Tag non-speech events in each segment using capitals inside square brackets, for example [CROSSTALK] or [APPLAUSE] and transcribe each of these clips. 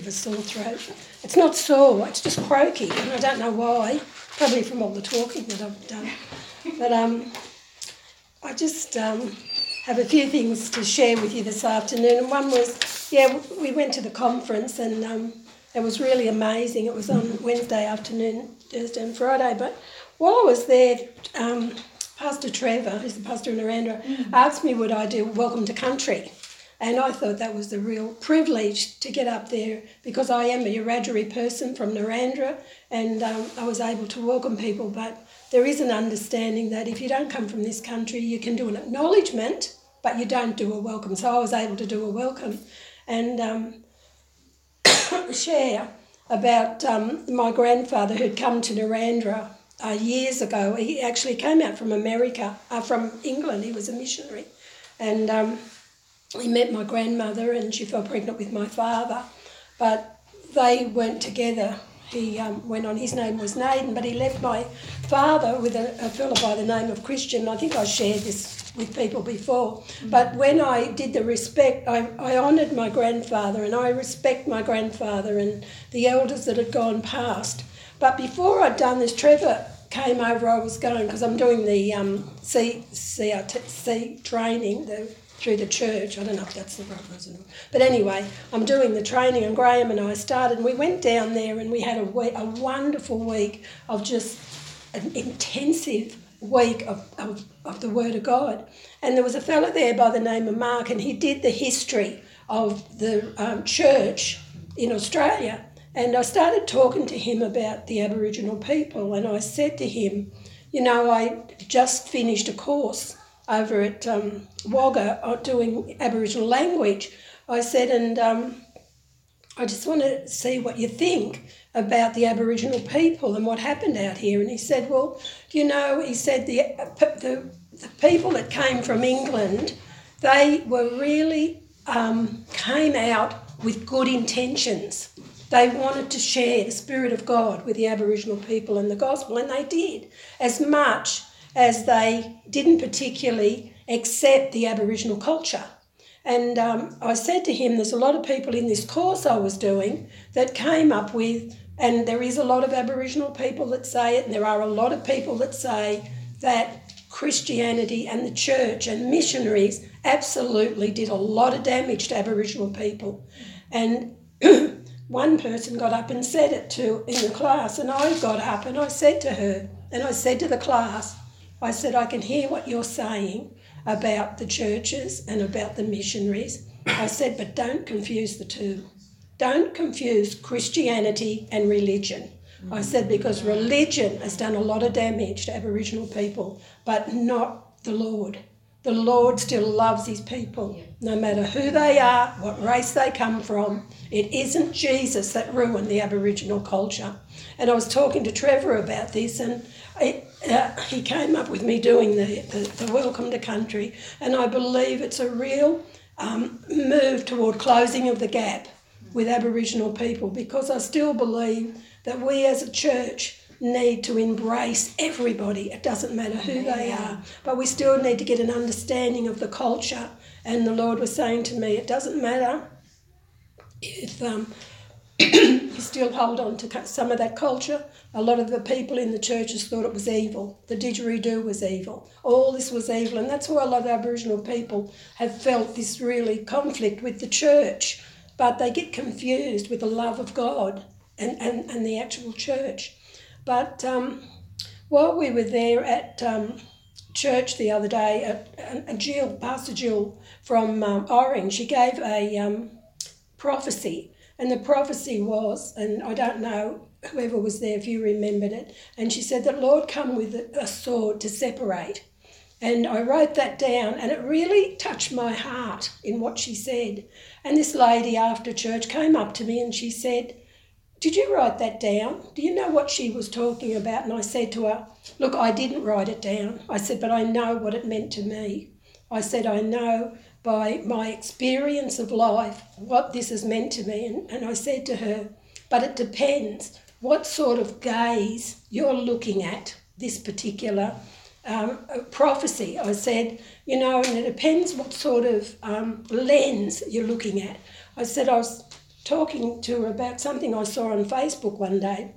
of a sore throat. It's not sore, it's just croaky, and I don't know why. Probably from all the talking that I've done. But um, I just um, have a few things to share with you this afternoon. And one was, yeah, we went to the conference and um, it was really amazing. It was on Wednesday afternoon, Thursday and Friday. But while I was there, um, Pastor Trevor, who's the pastor in Narrandera, mm. asked me would I do Welcome to Country. And I thought that was the real privilege to get up there because I am a Wiradjuri person from Narrandera and um, I was able to welcome people. But there is an understanding that if you don't come from this country, you can do an acknowledgement, but you don't do a welcome. So I was able to do a welcome and um, [COUGHS] share about um, my grandfather who'd come to Narrandera uh, years ago. He actually came out from America, uh, from England. He was a missionary. And um, he met my grandmother and she fell pregnant with my father, but they weren't together. He um, went on, his name was Naden, but he left my father with a, a fellow by the name of Christian. I think I shared this with people before. But when I did the respect, I, I honoured my grandfather and I respect my grandfather and the elders that had gone past. But before I'd done this, Trevor came over, I was going, because I'm doing the um, C, CRT, training, the through the church. I don't know if that's the right person. But anyway, I'm doing the training, and Graham and I started, and we went down there and we had a, week, a wonderful week of just an intensive week of, of, of the Word of God. And there was a fellow there by the name of Mark, and he did the history of the um, church in Australia. And I started talking to him about the Aboriginal people, and I said to him, You know, I just finished a course over at um, Wagga uh, doing Aboriginal language. I said, and um, I just want to see what you think about the Aboriginal people and what happened out here. And he said, well, you know, he said the, the, the people that came from England, they were really um, came out with good intentions. They wanted to share the Spirit of God with the Aboriginal people and the gospel, and they did as much as they didn't particularly accept the Aboriginal culture. And um, I said to him, There's a lot of people in this course I was doing that came up with, and there is a lot of Aboriginal people that say it, and there are a lot of people that say that Christianity and the church and missionaries absolutely did a lot of damage to Aboriginal people. And [CLEARS THROAT] one person got up and said it to in the class, and I got up and I said to her, and I said to the class, I said, I can hear what you're saying about the churches and about the missionaries. I said, but don't confuse the two. Don't confuse Christianity and religion. I said, because religion has done a lot of damage to Aboriginal people, but not the Lord. The Lord still loves his people, no matter who they are, what race they come from. It isn't Jesus that ruined the Aboriginal culture. And I was talking to Trevor about this, and it, uh, he came up with me doing the, the, the, Welcome to Country, and I believe it's a real um, move toward closing of the gap with Aboriginal people because I still believe that we as a church need to embrace everybody. It doesn't matter who they are, but we still need to get an understanding of the culture. And the Lord was saying to me, it doesn't matter if um, still hold on to some of that culture. A lot of the people in the churches thought it was evil. The didgeridoo was evil. All this was evil. And that's why a lot of Aboriginal people have felt this really conflict with the church. But they get confused with the love of God and, and, and the actual church. But um, while we were there at um, church the other day, uh, Jill, Pastor Jill from um, Orange, she gave a um, prophecy. And the prophecy was, and I don't know whoever was there if you remembered it, and she said that Lord come with a sword to separate. And I wrote that down, and it really touched my heart in what she said. And this lady after church came up to me and she said, did you write that down? Do you know what she was talking about? And I said to her, Look, I didn't write it down. I said, But I know what it meant to me. I said, I know by my experience of life what this has meant to me. And, and I said to her, But it depends what sort of gaze you're looking at this particular um, prophecy. I said, You know, and it depends what sort of um, lens you're looking at. I said, I was talking to her about something I saw on Facebook one day.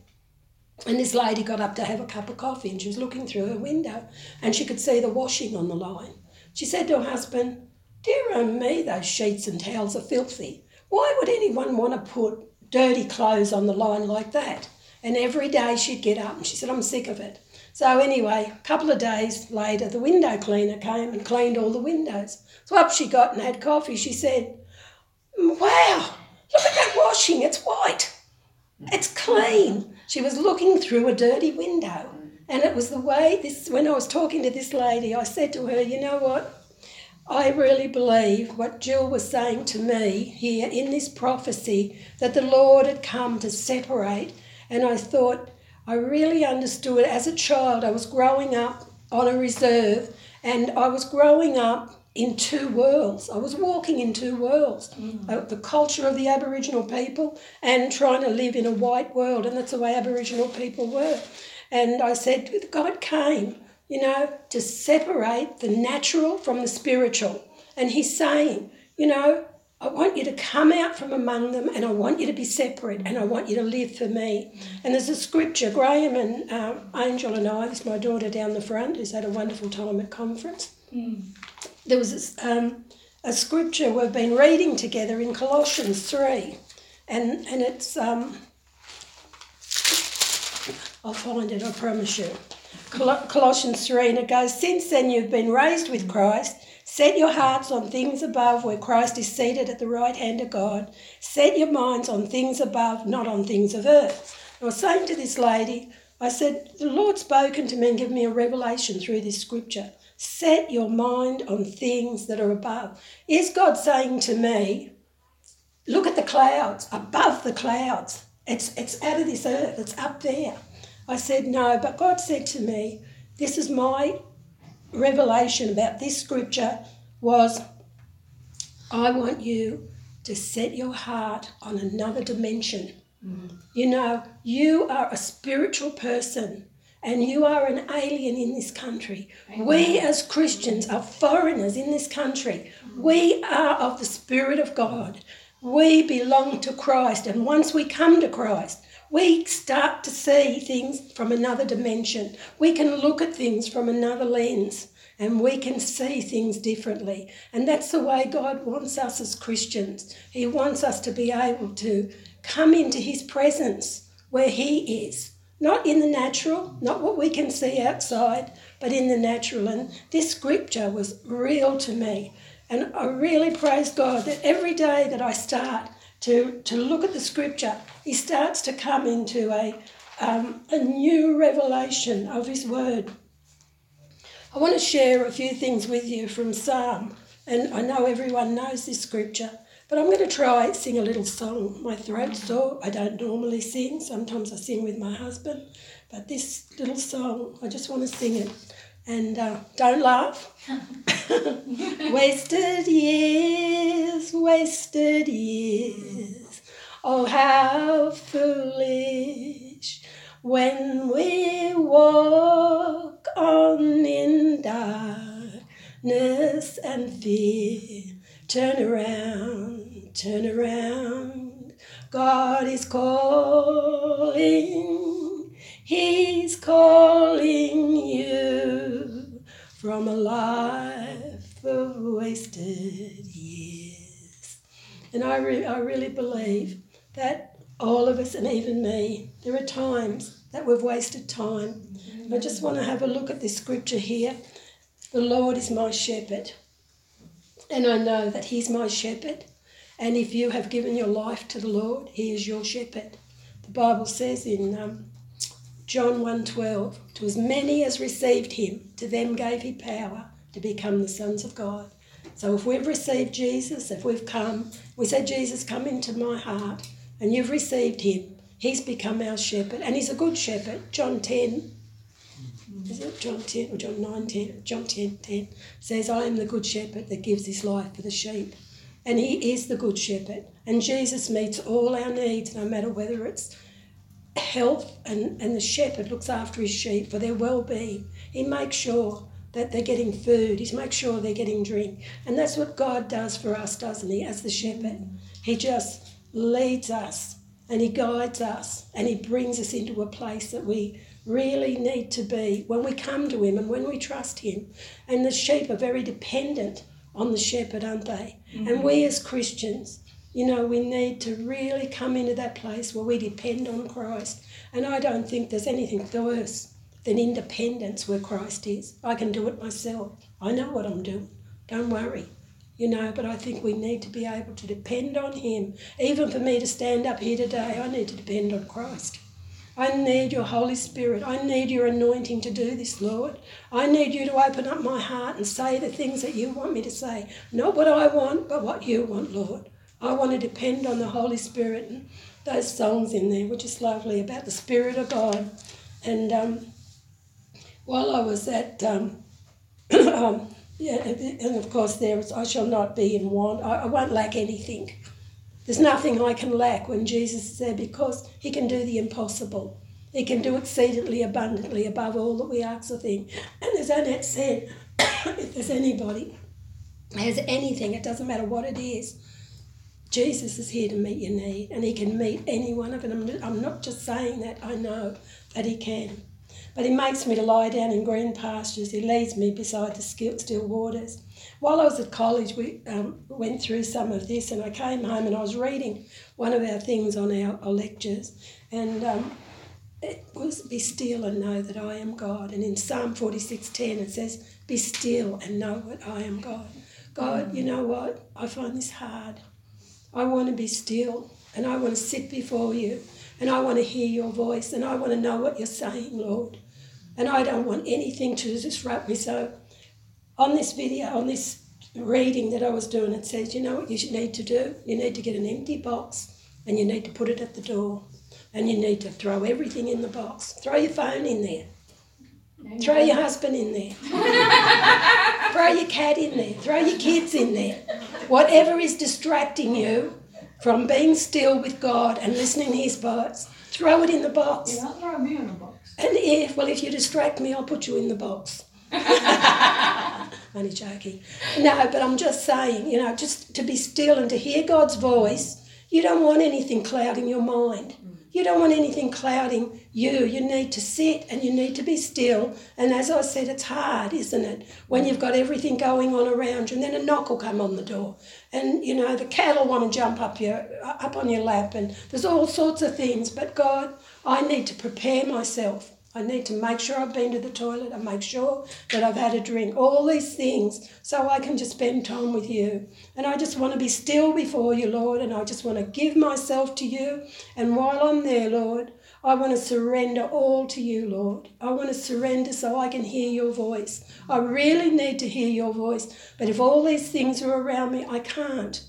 And this lady got up to have a cup of coffee and she was looking through her window and she could see the washing on the line. She said to her husband, Dear oh me, those sheets and towels are filthy. Why would anyone want to put dirty clothes on the line like that? And every day she'd get up and she said, I'm sick of it. So anyway, a couple of days later, the window cleaner came and cleaned all the windows. So up she got and had coffee. She said, Wow, look at that washing, it's white. It's clean. She was looking through a dirty window. And it was the way this, when I was talking to this lady, I said to her, you know what? I really believe what Jill was saying to me here in this prophecy that the Lord had come to separate. And I thought, I really understood as a child. I was growing up on a reserve and I was growing up in two worlds. I was walking in two worlds mm. uh, the culture of the Aboriginal people and trying to live in a white world, and that's the way Aboriginal people were. And I said, God came, you know, to separate the natural from the spiritual. And He's saying, you know, I want you to come out from among them and I want you to be separate and I want you to live for me. And there's a scripture, Graham and uh, Angel and I, this is my daughter down the front who's had a wonderful time at conference. Mm there was um, a scripture we've been reading together in Colossians 3, and, and it's, um, I'll find it, I promise you. Col- Colossians 3, and it goes, Since then you've been raised with Christ, set your hearts on things above where Christ is seated at the right hand of God. Set your minds on things above, not on things of earth. I was saying to this lady, I said, The Lord's spoken to me and given me a revelation through this scripture. Set your mind on things that are above. Is God saying to me, look at the clouds, above the clouds? It's, it's out of this earth, it's up there. I said, no, but God said to me, this is my revelation about this scripture was I want you to set your heart on another dimension. Mm. You know, you are a spiritual person and you are an alien in this country. Amen. We as Christians are foreigners in this country. We are of the Spirit of God. We belong to Christ, and once we come to Christ, we start to see things from another dimension. We can look at things from another lens and we can see things differently. And that's the way God wants us as Christians. He wants us to be able to come into His presence where He is not in the natural, not what we can see outside, but in the natural. And this scripture was real to me. And I really praise God that every day that I start to, to look at the scripture, He starts to come into a, um, a new revelation of His word. I want to share a few things with you from Psalm, and I know everyone knows this scripture, but I'm going to try sing a little song. My throat's sore. I don't normally sing. Sometimes I sing with my husband. But this little song, I just want to sing it. And uh, don't laugh. [LAUGHS] wasted years, wasted years. Oh, how foolish when we walk on in darkness and fear. Turn around, turn around. God is calling, He's calling you from a life of wasted years. And I, re- I really believe that all of us, and even me, there are times that we've wasted time. I just want to have a look at this scripture here. The Lord is my shepherd. And I know that He's my shepherd. And if you have given your life to the Lord, He is your shepherd. The Bible says in um, John 1.12, To as many as received Him, to them gave He power to become the sons of God. So if we've received Jesus, if we've come, we say, Jesus, come into my heart, and you've received Him, He's become our shepherd, and He's a good shepherd. John 10, is it John 10 or John 9 10? John 10 10 says, I am the good shepherd that gives his life for the sheep. And he is the good shepherd. And Jesus meets all our needs, no matter whether it's health, and, and the shepherd looks after his sheep for their well being. He makes sure that they're getting food, he makes sure they're getting drink. And that's what God does for us, doesn't he, as the shepherd? He just leads us and He guides us and He brings us into a place that we really need to be when we come to Him and when we trust Him. And the sheep are very dependent on the shepherd, aren't they? Mm-hmm. And we as Christians, you know, we need to really come into that place where we depend on Christ. And I don't think there's anything worse than independence where Christ is. I can do it myself. I know what I'm doing. Don't worry. You know, but I think we need to be able to depend on Him. Even for me to stand up here today, I need to depend on Christ. I need your Holy Spirit. I need your anointing to do this, Lord. I need you to open up my heart and say the things that you want me to say. Not what I want, but what you want, Lord. I want to depend on the Holy Spirit. And those songs in there were just lovely about the Spirit of God. And um, while I was at, um, [CLEARS THROAT] um, yeah, and of course, there is, I shall not be in want. I, I won't lack anything. There's nothing I can lack when Jesus is there because he can do the impossible. He can do exceedingly abundantly above all that we ask or think. And as Annette said, if there's anybody has anything, it doesn't matter what it is, Jesus is here to meet your need and he can meet any one of them. I'm not just saying that, I know that he can. But he makes me to lie down in green pastures. He leads me beside the still waters. While I was at college, we um, went through some of this, and I came home and I was reading one of our things on our, our lectures, and um, it was "Be still and know that I am God." And in Psalm forty six ten, it says, "Be still and know that I am God." God, you know what? I find this hard. I want to be still, and I want to sit before you, and I want to hear your voice, and I want to know what you're saying, Lord. And I don't want anything to disrupt me. So on this video, on this reading that I was doing, it says, you know what you need to do? You need to get an empty box and you need to put it at the door. And you need to throw everything in the box. Throw your phone in there. Throw your husband in there. throw your cat in there. Throw your kids in there. Whatever is distracting you from being still with God and listening to His voice, throw it in the box. Yeah, throw me in the box. And if, well, if you distract me, I'll put you in the box. [LAUGHS] Only joking. No, but I'm just saying, you know, just to be still and to hear God's voice. You don't want anything clouding your mind. You don't want anything clouding you. You need to sit and you need to be still. And as I said, it's hard, isn't it? When you've got everything going on around you, and then a knock will come on the door, and you know the cattle want to jump up your up on your lap, and there's all sorts of things. But God, I need to prepare myself. I need to make sure I've been to the toilet. I make sure that I've had a drink. All these things so I can just spend time with you. And I just want to be still before you, Lord, and I just want to give myself to you. And while I'm there, Lord, I want to surrender all to you, Lord. I want to surrender so I can hear your voice. I really need to hear your voice. But if all these things are around me, I can't.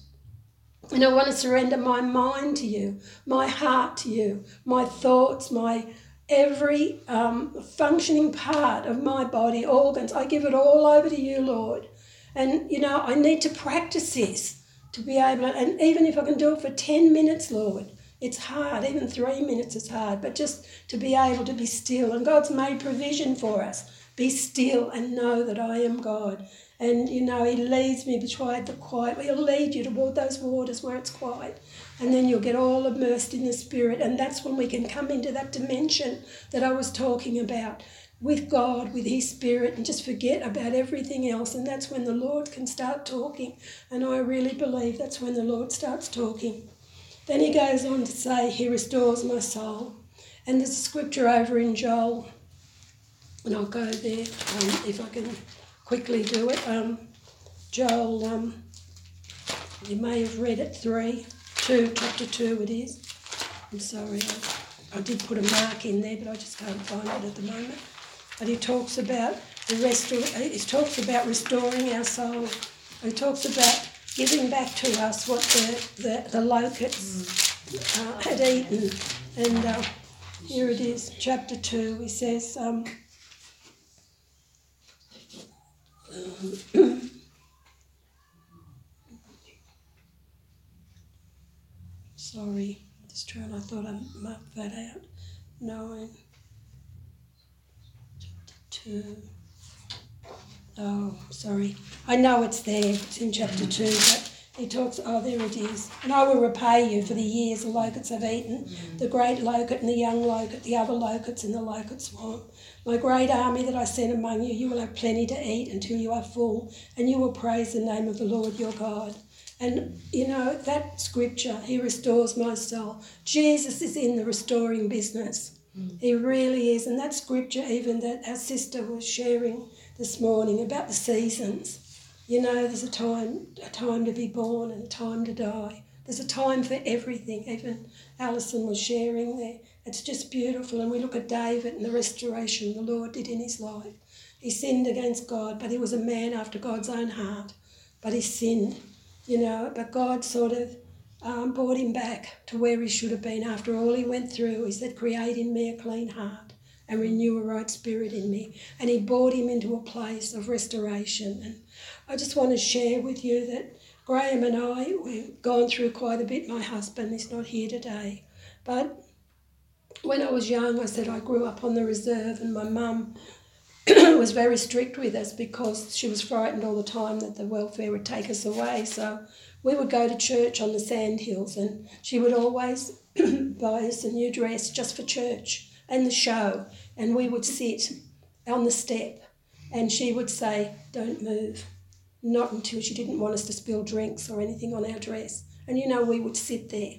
And I want to surrender my mind to you, my heart to you, my thoughts, my every um, functioning part of my body, organs. I give it all over to you, Lord. And, you know, I need to practice this to be able to, and even if I can do it for 10 minutes, Lord, it's hard. Even three minutes is hard, but just to be able to be still. And God's made provision for us. Be still and know that I am God. And, you know, He leads me beside the quiet. He'll lead you toward those waters where it's quiet and then you'll get all immersed in the Spirit. And that's when we can come into that dimension that I was talking about with God, with His Spirit, and just forget about everything else. And that's when the Lord can start talking. And I really believe that's when the Lord starts talking. Then he goes on to say, He restores my soul. And there's a scripture over in Joel, and I'll go there um, if I can quickly do it. Um, Joel, um, you may have read it, 3 two, chapter two it is. I'm sorry, I, I did put a mark in there, but I just can't find it at the moment. But he talks about the restor- uh, he talks about restoring our soul. He talks about giving back to us what the, the, the locusts mm. uh, had eaten. And uh, here it is, chapter 2. He says, um, [CLEARS THROAT] Sorry, just trying. I thought I marked that out. Nine. Chapter two. Oh, sorry. I know it's there. It's in chapter two, but he talks, oh, there it is. And I will repay you for the years the locusts have eaten, mm. the great locust and the young locust, the other locusts in the locust swamp. My great army that I sent among you, you will have plenty to eat until you are full, and you will praise the name of the Lord your God. And you know, that scripture, He restores my soul. Jesus is in the restoring business. Mm. He really is. And that scripture, even that our sister was sharing this morning about the seasons you know, there's a time, a time to be born and a time to die. There's a time for everything. Even Alison was sharing there. It's just beautiful. And we look at David and the restoration the Lord did in his life. He sinned against God, but he was a man after God's own heart. But he sinned, you know. But God sort of um, brought him back to where he should have been after all he went through. He said, Create in me a clean heart and renew a right spirit in me. And he brought him into a place of restoration. And I just want to share with you that Graham and I, we've gone through quite a bit. My husband is not here today. But when I was young, I said I grew up on the reserve, and my mum [CLEARS THROAT] was very strict with us because she was frightened all the time that the welfare would take us away. So we would go to church on the sandhills, and she would always [CLEARS THROAT] buy us a new dress just for church and the show, and we would sit on the step, and she would say, Don't move not until she didn't want us to spill drinks or anything on our dress. And you know, we would sit there.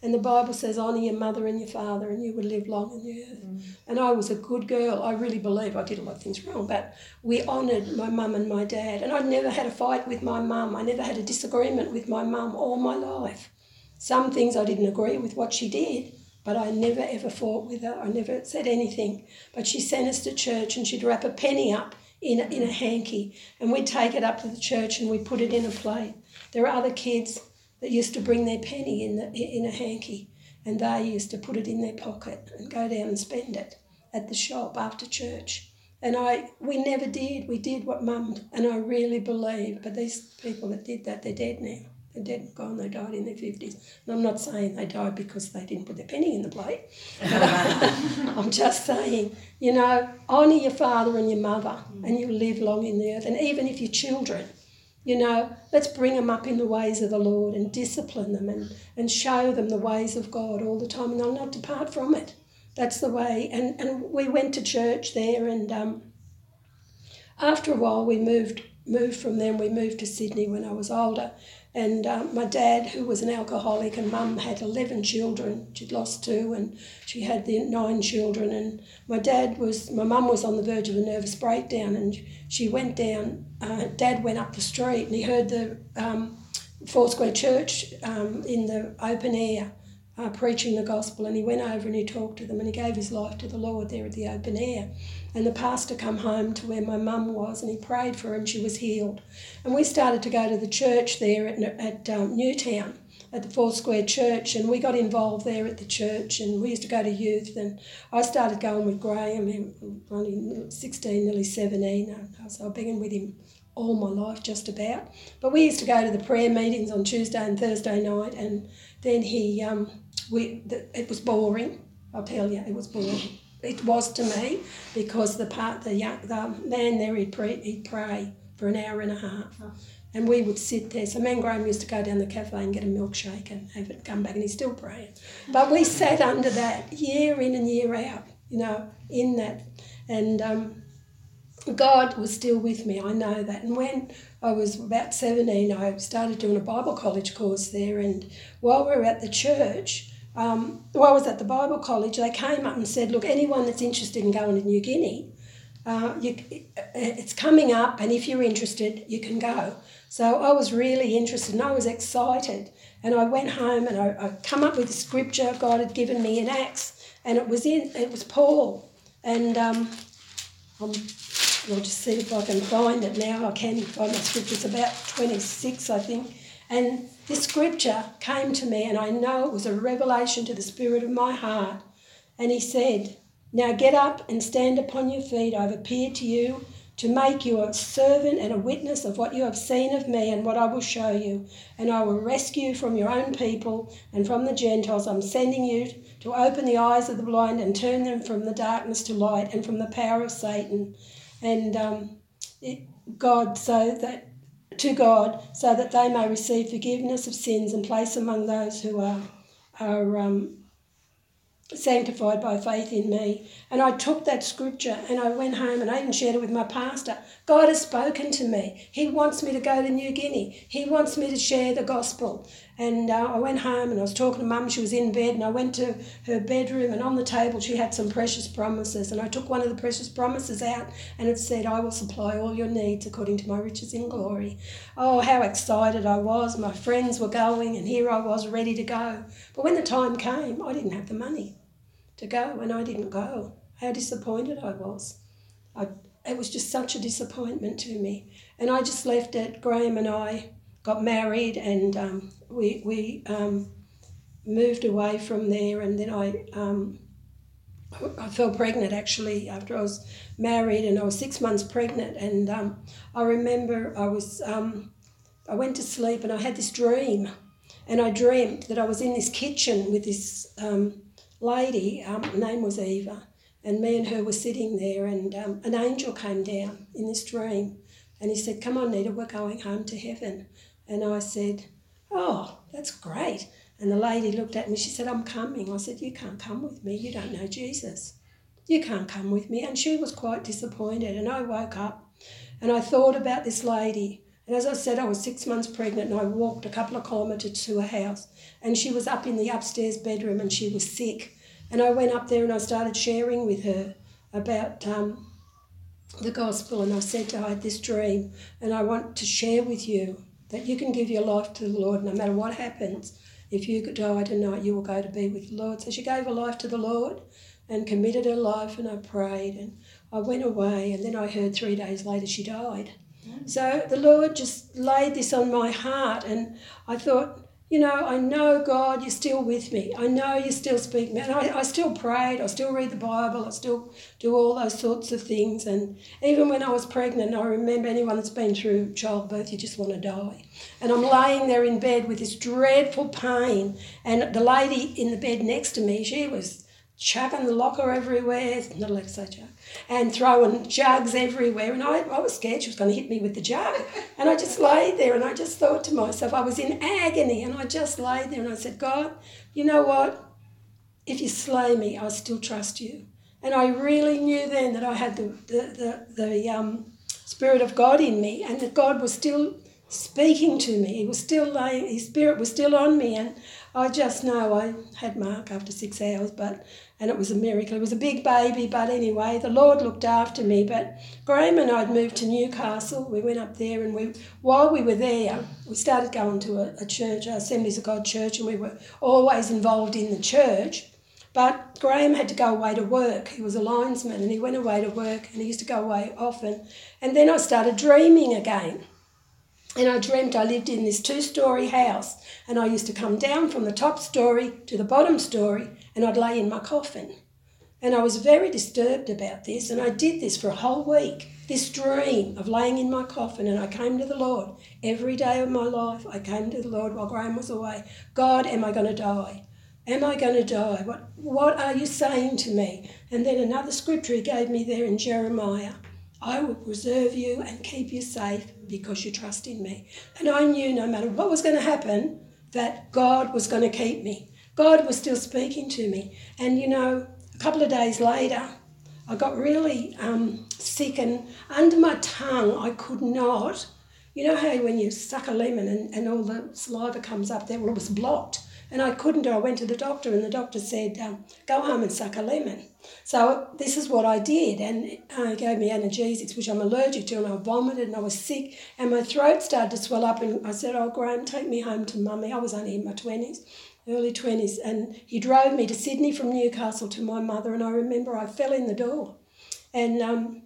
And the Bible says, honour your mother and your father, and you will live long on the earth. Mm. And I was a good girl. I really believe I did a lot of things wrong, but we honoured my mum and my dad. And I'd never had a fight with my mum. I never had a disagreement with my mum all my life. Some things I didn't agree with what she did, but I never ever fought with her. I never said anything. But she sent us to church, and she'd wrap a penny up in a, in a hanky, and we'd take it up to the church and we'd put it in a plate. There are other kids that used to bring their penny in the, in a hanky, and they used to put it in their pocket and go down and spend it at the shop after church. And I, we never did. We did what Mum and I really believe. But these people that did that, they're dead now. They're dead and gone. They died in their fifties. And I'm not saying they died because they didn't put their penny in the plate. [LAUGHS] I'm just saying, you know, honour your father and your mother, and you live long in the earth. And even if your children, you know, let's bring them up in the ways of the Lord and discipline them and, and show them the ways of God all the time, and they'll not depart from it. That's the way. And and we went to church there, and um, after a while we moved moved from there. And we moved to Sydney when I was older, and um, my dad, who was an alcoholic, and mum had 11 children. She'd lost two, and she had the nine children. And my dad was, my mum was on the verge of a nervous breakdown, and she went down. Uh, dad went up the street, and he heard the um, Foursquare Church um, in the open air uh, preaching the gospel, and he went over and he talked to them, and he gave his life to the Lord there at the open air. And the pastor come home to where my mum was and he prayed for her and she was healed. And we started to go to the church there at, at um, Newtown, at the Foursquare Church, and we got involved there at the church and we used to go to youth. And I started going with Graham, only 16, nearly 17, so I've been with him all my life just about. But we used to go to the prayer meetings on Tuesday and Thursday night and then he, um, we, it was boring, I'll tell you, it was boring it was to me because the part the young, the man there he'd pray, he'd pray for an hour and a half, and we would sit there. So me Graham used to go down the cafe and get a milkshake and have it come back, and he's still praying. But we sat under that year in and year out, you know, in that, and um, God was still with me. I know that. And when I was about seventeen, I started doing a Bible college course there, and while we were at the church um, while I was at the Bible college, they came up and said, look, anyone that's interested in going to New Guinea, uh, you, it's coming up, and if you're interested, you can go. So I was really interested and I was excited. And I went home and I, I come up with a scripture God had given me in Acts, and it was in it was Paul. And um, I'll just see if I can find it now. I can find my scripture. It's about 26, I think. And this scripture came to me, and I know it was a revelation to the spirit of my heart. And he said, Now get up and stand upon your feet. I've appeared to you to make you a servant and a witness of what you have seen of me and what I will show you. And I will rescue you from your own people and from the Gentiles. I'm sending you to open the eyes of the blind and turn them from the darkness to light and from the power of Satan. And um, it, God, so that to God so that they may receive forgiveness of sins and place among those who are, are um, sanctified by faith in me. And I took that scripture and I went home and I even shared it with my pastor. God has spoken to me. He wants me to go to New Guinea. He wants me to share the gospel. And uh, I went home and I was talking to mum. She was in bed and I went to her bedroom and on the table she had some precious promises. And I took one of the precious promises out and it said, I will supply all your needs according to my riches in glory. Oh, how excited I was. My friends were going and here I was ready to go. But when the time came, I didn't have the money to go, and I didn't go. How disappointed I was. I, it was just such a disappointment to me. And I just left it. Graham and I got married, and um, we, we um, moved away from there. And then I, um, I fell pregnant actually after I was married, and I was six months pregnant. And um, I remember I was, um, I went to sleep, and I had this dream. And I dreamt that I was in this kitchen with this um, lady, um, her name was Eva, and me and her were sitting there, and an angel came down in this dream, and he said, "Come on, Nita, we're going home to heaven." And I said, "Oh, that's great." And the lady looked at me. She said, "I'm coming." I said, "You can't come with me. You don't know Jesus. You can't come with me." And she was quite disappointed. And I woke up, and I thought about this lady. And as I said, I was six months pregnant, and I walked a couple of kilometres to her house and she was up in the upstairs bedroom and she was sick. And I went up there and I started sharing with her about um, the gospel. And I said I had this dream, and I want to share with you that you can give your life to the Lord no matter what happens. If you die tonight, you will go to be with the Lord. So she gave her life to the Lord and committed her life, and I prayed. And I went away, and then I heard three days later she died. Mm. So the Lord just laid this on my heart, and I thought, you know, I know God, you're still with me. I know you still speak me. And I, I still prayed, I still read the Bible, I still do all those sorts of things. And even when I was pregnant, I remember anyone that's been through childbirth, you just want to die. And I'm laying there in bed with this dreadful pain. And the lady in the bed next to me, she was chucking the locker everywhere, not allowed to say chuck, and throwing jugs everywhere. And I, I was scared she was going to hit me with the jug. And I just laid there and I just thought to myself, I was in agony and I just laid there and I said, God, you know what? If you slay me, I still trust you. And I really knew then that I had the, the, the, the um, Spirit of God in me and that God was still speaking to me. He was still laying, his spirit was still on me. And I just know I had Mark after six hours, but and it was a miracle. It was a big baby, but anyway, the Lord looked after me. But Graham and I'd moved to Newcastle. We went up there, and we while we were there, we started going to a, a church, Assemblies of God church, and we were always involved in the church. But Graham had to go away to work. He was a linesman, and he went away to work, and he used to go away often. And then I started dreaming again. And I dreamt I lived in this two story house, and I used to come down from the top story to the bottom story, and I'd lay in my coffin. And I was very disturbed about this, and I did this for a whole week this dream of laying in my coffin, and I came to the Lord every day of my life. I came to the Lord while Graham was away. God, am I going to die? Am I going to die? What, what are you saying to me? And then another scripture he gave me there in Jeremiah I will preserve you and keep you safe because you trust in me. And I knew no matter what was going to happen, that God was going to keep me. God was still speaking to me. And you know, a couple of days later, I got really um, sick, and under my tongue, I could not. You know how when you suck a lemon and, and all the saliva comes up there? Well, it was blocked. And I couldn't I went to the doctor, and the doctor said, um, Go home and suck a lemon. So this is what I did, and uh, he gave me analgesics, which I'm allergic to, and I vomited and I was sick, and my throat started to swell up. And I said, "Oh, Graham, take me home to mummy." I was only in my twenties, early twenties, and he drove me to Sydney from Newcastle to my mother. And I remember I fell in the door, and um,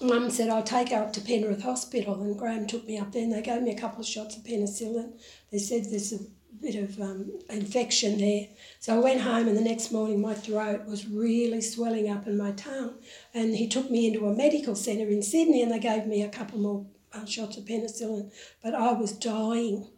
Mum said, I'll take her up to Penrith Hospital. And Graham took me up there and they gave me a couple of shots of penicillin. They said there's a bit of um, infection there. So I went home, and the next morning my throat was really swelling up in my tongue. And he took me into a medical centre in Sydney, and they gave me a couple more uh, shots of penicillin. But I was dying.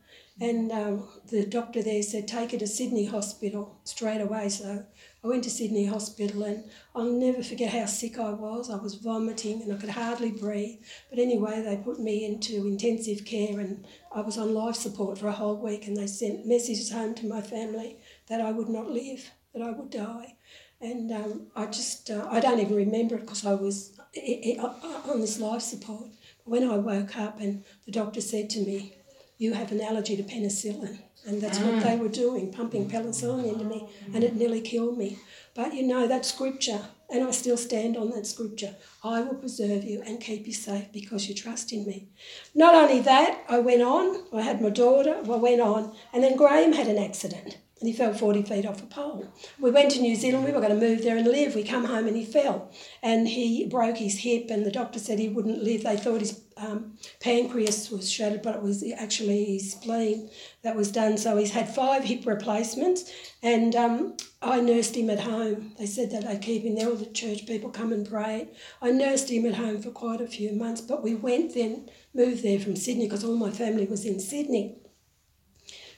And um, the doctor there said, take her to Sydney Hospital straight away. So I went to Sydney Hospital and I'll never forget how sick I was. I was vomiting and I could hardly breathe. But anyway, they put me into intensive care and I was on life support for a whole week and they sent messages home to my family that I would not live, that I would die. And um, I just, uh, I don't even remember it because I was on this life support. But when I woke up and the doctor said to me, you have an allergy to penicillin. And that's what they ah. were doing, pumping penicillin into me, and it nearly killed me. But you know, that scripture, and I still stand on that scripture I will preserve you and keep you safe because you trust in me. Not only that, I went on, I had my daughter, I went on, and then Graham had an accident and he fell 40 feet off a pole. We went to New Zealand, we were going to move there and live. We come home and he fell and he broke his hip and the doctor said he wouldn't live. They thought his um, pancreas was shattered, but it was actually his spleen that was done. So he's had five hip replacements and um, I nursed him at home. They said that I'd keep him there, all the church people come and pray. I nursed him at home for quite a few months, but we went then, moved there from Sydney because all my family was in Sydney.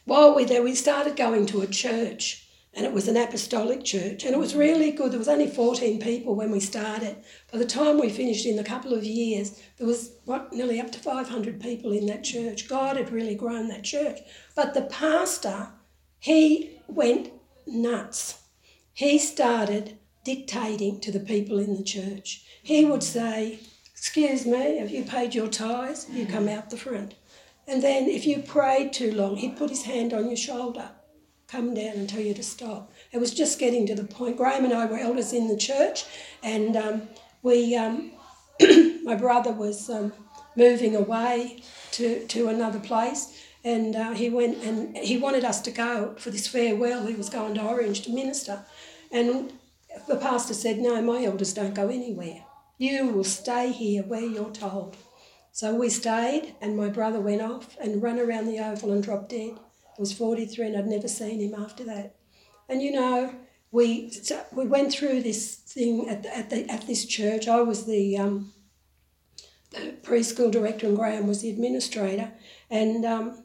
While we were there, we started going to a church, and it was an apostolic church, and it was really good. There was only 14 people when we started. By the time we finished in a couple of years, there was what nearly up to 500 people in that church. God had really grown that church. But the pastor, he went nuts. He started dictating to the people in the church. He would say, Excuse me, have you paid your tithes? You come out the front. And then if you prayed too long, he'd put his hand on your shoulder, come down and tell you to stop. It was just getting to the point. Graham and I were elders in the church, and um, we, um, [CLEARS THROAT] my brother was um, moving away to, to another place, and uh, he went and he wanted us to go for this farewell. He was going to Orange to minister, and the pastor said, "No, my elders don't go anywhere. You will stay here where you're told." So we stayed, and my brother went off and ran around the oval and dropped dead. He was 43, and I'd never seen him after that. And you know, we we went through this thing at the, at, the, at this church. I was the, um, the preschool director, and Graham was the administrator. And um,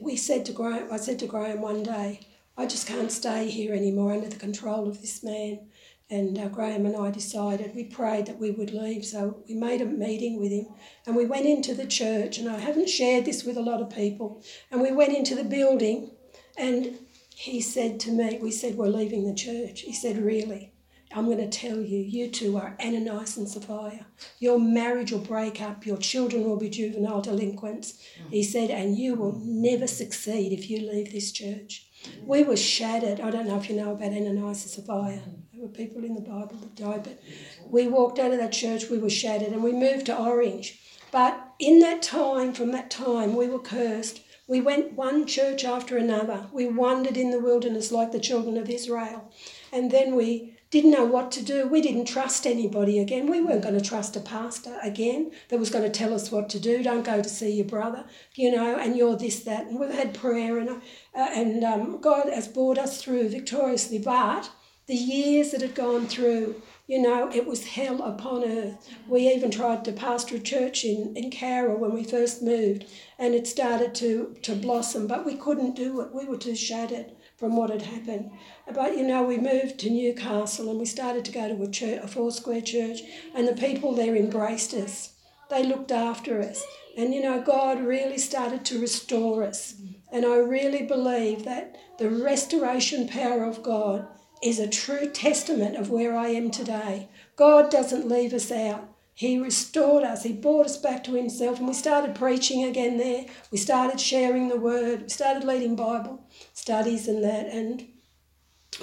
we said to Graham, I said to Graham one day, I just can't stay here anymore under the control of this man. And uh, Graham and I decided, we prayed that we would leave. So we made a meeting with him and we went into the church. And I haven't shared this with a lot of people. And we went into the building and he said to me, We said, We're leaving the church. He said, Really? I'm going to tell you, you two are Ananias and Sapphira. Your marriage will break up, your children will be juvenile delinquents. Mm. He said, and you will never succeed if you leave this church. Mm. We were shattered. I don't know if you know about Ananias and Sapphira. Mm. There were people in the Bible that died, but we walked out of that church, we were shattered, and we moved to Orange. But in that time, from that time, we were cursed. We went one church after another. We wandered in the wilderness like the children of Israel. And then we didn't know what to do. We didn't trust anybody again. We weren't going to trust a pastor again that was going to tell us what to do. Don't go to see your brother, you know, and you're this, that. And we've had prayer, and, uh, and um, God has brought us through victoriously. But the years that had gone through, you know, it was hell upon earth. We even tried to pastor a church in, in Cowra when we first moved, and it started to, to blossom, but we couldn't do it. We were too shattered from what had happened. But you know, we moved to Newcastle and we started to go to a church, a four square church, and the people there embraced us. They looked after us. And you know, God really started to restore us. And I really believe that the restoration power of God is a true testament of where I am today. God doesn't leave us out. He restored us. He brought us back to Himself, and we started preaching again there. We started sharing the Word. We started leading Bible studies and that. And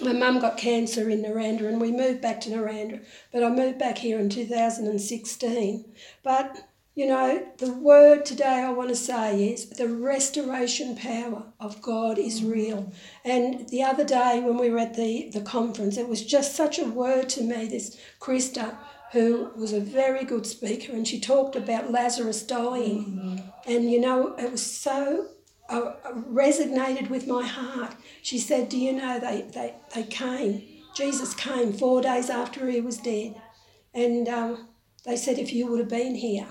my mum got cancer in Narrandera, and we moved back to Narrandera. But I moved back here in 2016. But you know, the word today I want to say is the restoration power of God is real. And the other day when we were at the, the conference, it was just such a word to me, this Krista, who was a very good speaker, and she talked about Lazarus dying. And, you know, it was so uh, resonated with my heart. She said, Do you know, they, they, they came. Jesus came four days after he was dead. And um, they said, If you would have been here,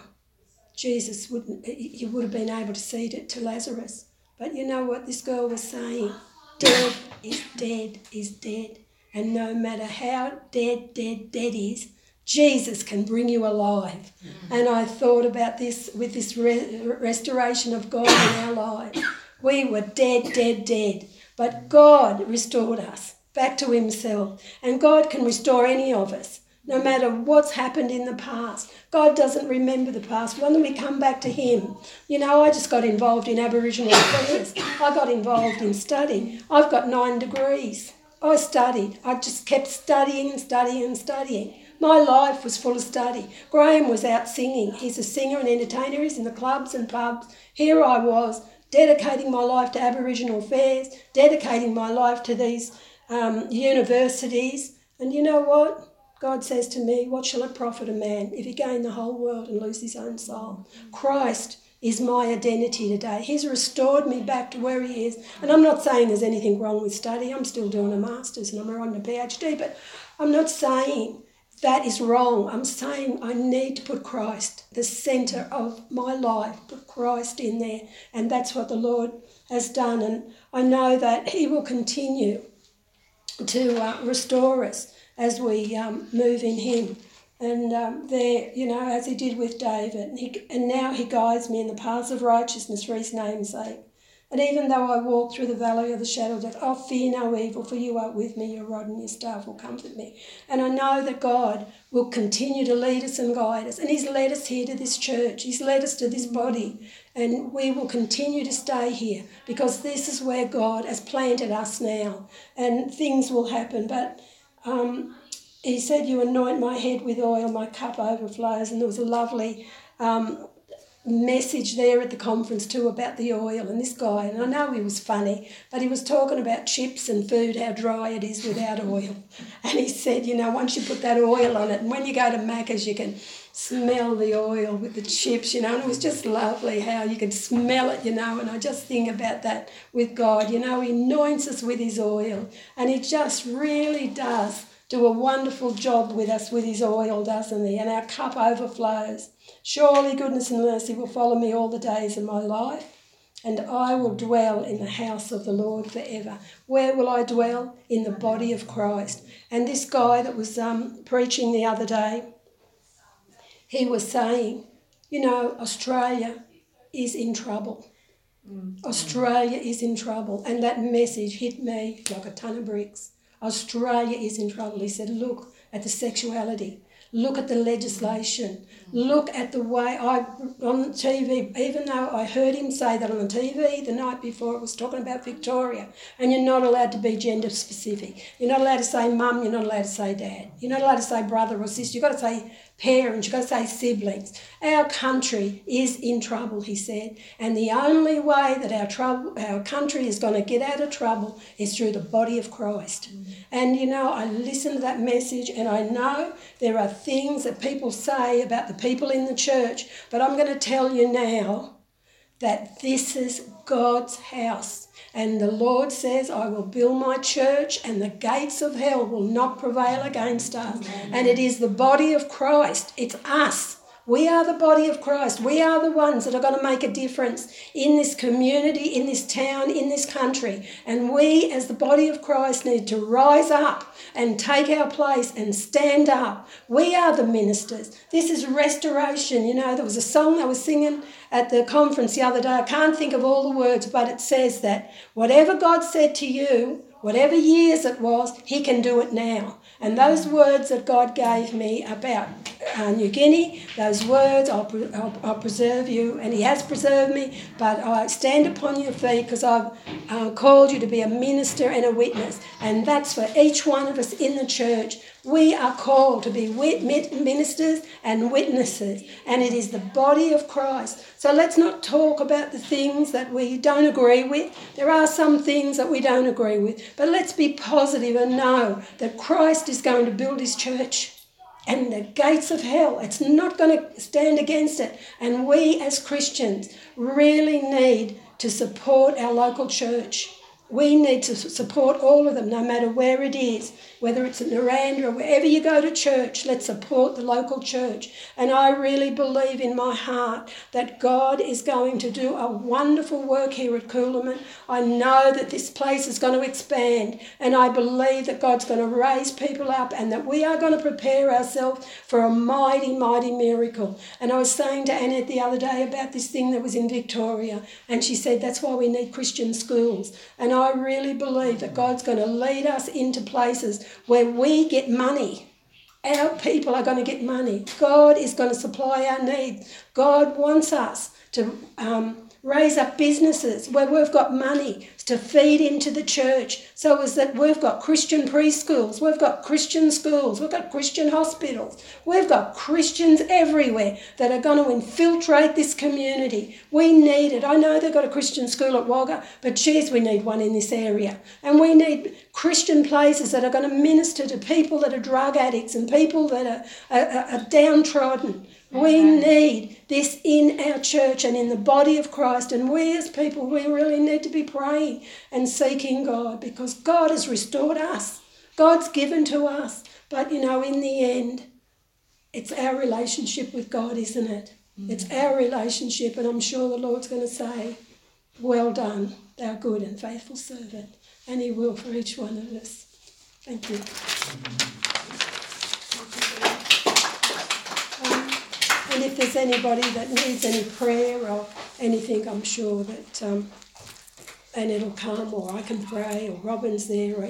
Jesus wouldn't, you would have been able to see it to Lazarus. But you know what this girl was saying? Dead is dead is dead. And no matter how dead, dead, dead is, Jesus can bring you alive. Mm-hmm. And I thought about this with this re- restoration of God in our lives. We were dead, dead, dead. But God restored us back to Himself. And God can restore any of us no matter what's happened in the past. God doesn't remember the past. When we come back to Him, you know, I just got involved in Aboriginal affairs. I got involved in studying. I've got nine degrees. I studied. I just kept studying and studying and studying. My life was full of study. Graham was out singing. He's a singer and entertainer. He's in the clubs and pubs. Here I was, dedicating my life to Aboriginal affairs, dedicating my life to these um, universities. And you know what? God says to me, What shall it profit a man if he gain the whole world and lose his own soul? Christ is my identity today. He's restored me back to where he is. And I'm not saying there's anything wrong with study. I'm still doing a master's and I'm on a PhD, but I'm not saying that is wrong. I'm saying I need to put Christ, the centre of my life, put Christ in there. And that's what the Lord has done. And I know that He will continue to uh, restore us as we um, move in Him. And um, there, you know, as He did with David, and, he, and now He guides me in the paths of righteousness for His name's sake. And even though I walk through the valley of the shadow of death, I'll fear no evil, for you are with me, your rod and your staff will comfort me. And I know that God will continue to lead us and guide us. And He's led us here to this church, He's led us to this body. And we will continue to stay here because this is where God has planted us now. And things will happen. But um, he said, You anoint my head with oil, my cup overflows. And there was a lovely um, message there at the conference too about the oil. And this guy, and I know he was funny, but he was talking about chips and food, how dry it is without oil. And he said, You know, once you put that oil on it, and when you go to Macca's, you can smell the oil with the chips, you know, and it was just lovely how you could smell it, you know, and I just think about that with God, you know, He anoints us with His oil, and He just really does do a wonderful job with us with His oil, doesn't He? And our cup overflows. Surely goodness and mercy will follow me all the days of my life, and I will dwell in the house of the Lord forever. Where will I dwell? In the body of Christ. And this guy that was um, preaching the other day, he was saying, you know, Australia is in trouble. Mm. Australia is in trouble. And that message hit me like a ton of bricks. Australia is in trouble. He said, look at the sexuality. Look at the legislation. Look at the way I on TV. Even though I heard him say that on the TV the night before, it was talking about Victoria, and you're not allowed to be gender specific. You're not allowed to say mum. You're not allowed to say dad. You're not allowed to say brother or sister. You've got to say parents, you've got to say siblings. Our country is in trouble, he said, and the only way that our trouble, our country is going to get out of trouble is through the body of Christ. Mm-hmm. And you know, I listen to that message, and I know there are things that people say about the people in the church, but I'm going to tell you now that this is God's house. And the Lord says, I will build my church, and the gates of hell will not prevail against us. And it is the body of Christ, it's us. We are the body of Christ. We are the ones that are going to make a difference in this community, in this town, in this country. And we, as the body of Christ, need to rise up and take our place and stand up. We are the ministers. This is restoration. You know, there was a song I was singing at the conference the other day. I can't think of all the words, but it says that whatever God said to you, whatever years it was, He can do it now. And those words that God gave me about uh, New Guinea, those words, I'll, I'll, I'll, preserve you, and He has preserved me, but I stand upon your feet because I've uh, called you to be a minister and a witness. And that's for each one of us in the church. We are called to be ministers and witnesses, and it is the body of Christ. So let's not talk about the things that we don't agree with. There are some things that we don't agree with, but let's be positive and know that Christ is going to build his church. And the gates of hell, it's not going to stand against it. And we as Christians really need to support our local church we need to support all of them, no matter where it is, whether it's at Narrandera or wherever you go to church, let's support the local church. And I really believe in my heart that God is going to do a wonderful work here at Coolamon. I know that this place is going to expand, and I believe that God's going to raise people up and that we are going to prepare ourselves for a mighty, mighty miracle. And I was saying to Annette the other day about this thing that was in Victoria, and she said that's why we need Christian schools. And I really believe that God's going to lead us into places where we get money. Our people are going to get money. God is going to supply our needs. God wants us to um, raise up businesses where we've got money to feed into the church so as that we've got Christian preschools, we've got Christian schools, we've got Christian hospitals, we've got Christians everywhere that are going to infiltrate this community. We need it. I know they've got a Christian school at Wagga, but geez, we need one in this area. And we need Christian places that are going to minister to people that are drug addicts and people that are, are, are downtrodden. We need this in our church and in the body of Christ. And we as people, we really need to be praying and seeking God because God has restored us. God's given to us. But you know, in the end, it's our relationship with God, isn't it? It's our relationship. And I'm sure the Lord's going to say, Well done, thou good and faithful servant. And He will for each one of us. Thank you. And if there's anybody that needs any prayer or anything, I'm sure that um, and it'll come, or I can pray, or Robin's there, or